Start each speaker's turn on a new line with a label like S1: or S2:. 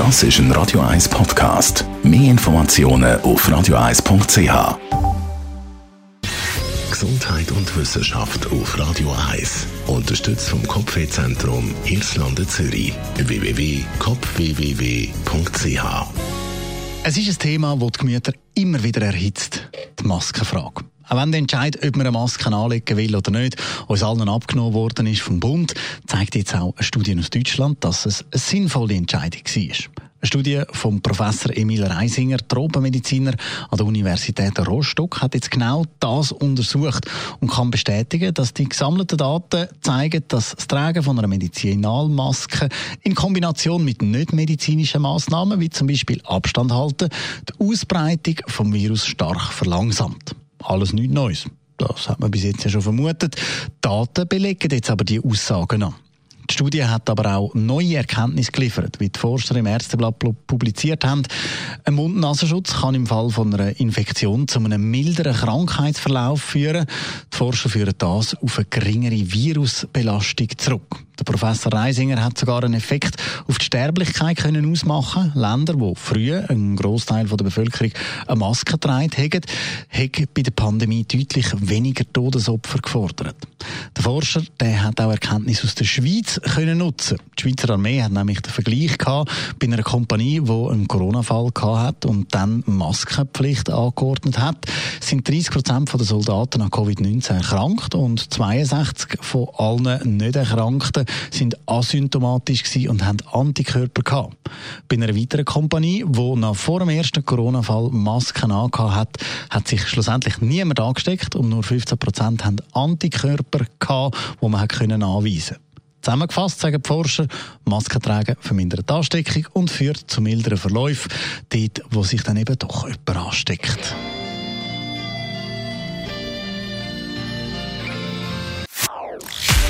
S1: Das ist ein Radio 1 Podcast. Mehr Informationen auf radio1.ch. Gesundheit und Wissenschaft auf Radio 1. Unterstützt vom Kopfwehzentrum Irlande Zürich. www.kopfwww.ch.
S2: Es ist ein Thema, das die Gemüter immer wieder erhitzt. Die Maskenfrage. Auch wenn der Entscheid, ob man eine Maske anlegen will oder nicht, uns allen abgenommen worden ist vom Bund, zeigt jetzt auch eine Studie aus Deutschland, dass es eine sinnvolle Entscheidung war. Eine Studie vom Professor Emil Reisinger, Tropenmediziner an der Universität Rostock, hat jetzt genau das untersucht und kann bestätigen, dass die gesammelten Daten zeigen, dass das Tragen von einer Medizinalmaske in Kombination mit nicht medizinischen Maßnahmen, wie zum Beispiel Abstand halten, die Ausbreitung vom Virus stark verlangsamt alles nichts Neues. Das hat man bis jetzt ja schon vermutet. Daten belegen jetzt aber die Aussagen an. Die Studie hat aber auch neue Erkenntnisse geliefert, wie die Forscher im Ärzteblatt publiziert haben. Ein Mund-Nasenschutz kann im Fall von einer Infektion zu einem milderen Krankheitsverlauf führen. Die Forscher führen das auf eine geringere Virusbelastung zurück. Professor Reisinger hat sogar einen Effekt auf die Sterblichkeit können ausmachen. Länder, wo früher ein Großteil der Bevölkerung eine Maske getragen haben, haben bei der Pandemie deutlich weniger Todesopfer gefordert. Der Forscher der hat auch Erkenntnisse aus der Schweiz können nutzen. Die Schweizer Armee hat nämlich den Vergleich gehabt bei einer Kompanie, die einen Corona-Fall hat und dann Maskenpflicht angeordnet hat. Sind 30 Prozent der Soldaten an Covid-19 erkrankt und 62 von allen nicht Erkrankten sind asymptomatisch und haben Antikörper gehabt. Bei einer weiteren Kompanie, die nach vor dem ersten Corona-Fall Masken angehabt hat, hat sich schlussendlich niemand angesteckt und nur 15 Prozent haben Antikörper gehabt, die man können anweisen konnte. Zusammengefasst sagen die Forscher, Masken tragen vermindert die Ansteckung und führt zu milderen Verläufen, dort, wo sich dann eben doch jemand ansteckt.